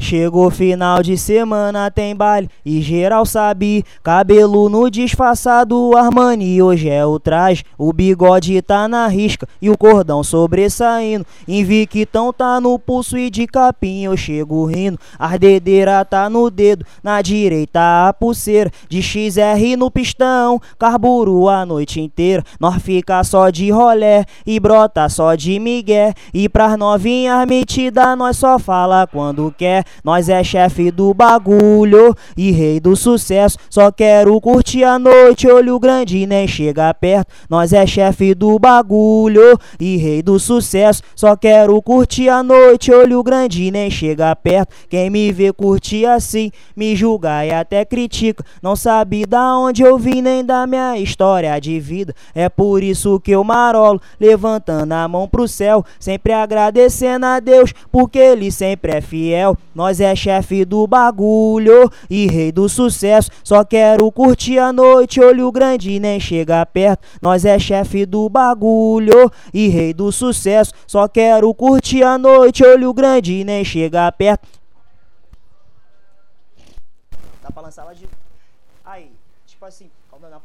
Chegou final de semana, tem baile e geral sabe. Cabelo no disfarçado, Armani hoje é o traje. O bigode tá na risca e o cordão sobressaindo. Invictão tá no pulso e de capim eu chego rindo. Ardedeira tá no dedo, na direita a pulseira. De XR no pistão, carburo a noite inteira. Nós fica só de rolé e brota só de migué. E pras novinhas metida nós só fala quando quer. Nós é chefe do bagulho e rei do sucesso. Só quero curtir a noite, olho grande nem chega perto. Nós é chefe do bagulho e rei do sucesso. Só quero curtir a noite, olho grande nem chega perto. Quem me vê curtir assim, me julga e até critica. Não sabe da onde eu vim nem da minha história de vida. É por isso que eu marolo, levantando a mão pro céu, sempre agradecendo a Deus, porque Ele sempre é fiel. Nós é chefe do bagulho e rei do sucesso. Só quero curtir a noite, olho grande nem chega perto. Nós é chefe do bagulho e rei do sucesso. Só quero curtir a noite, olho grande nem chega perto. Dá pra lançar lá de. Aí, tipo assim, calma, na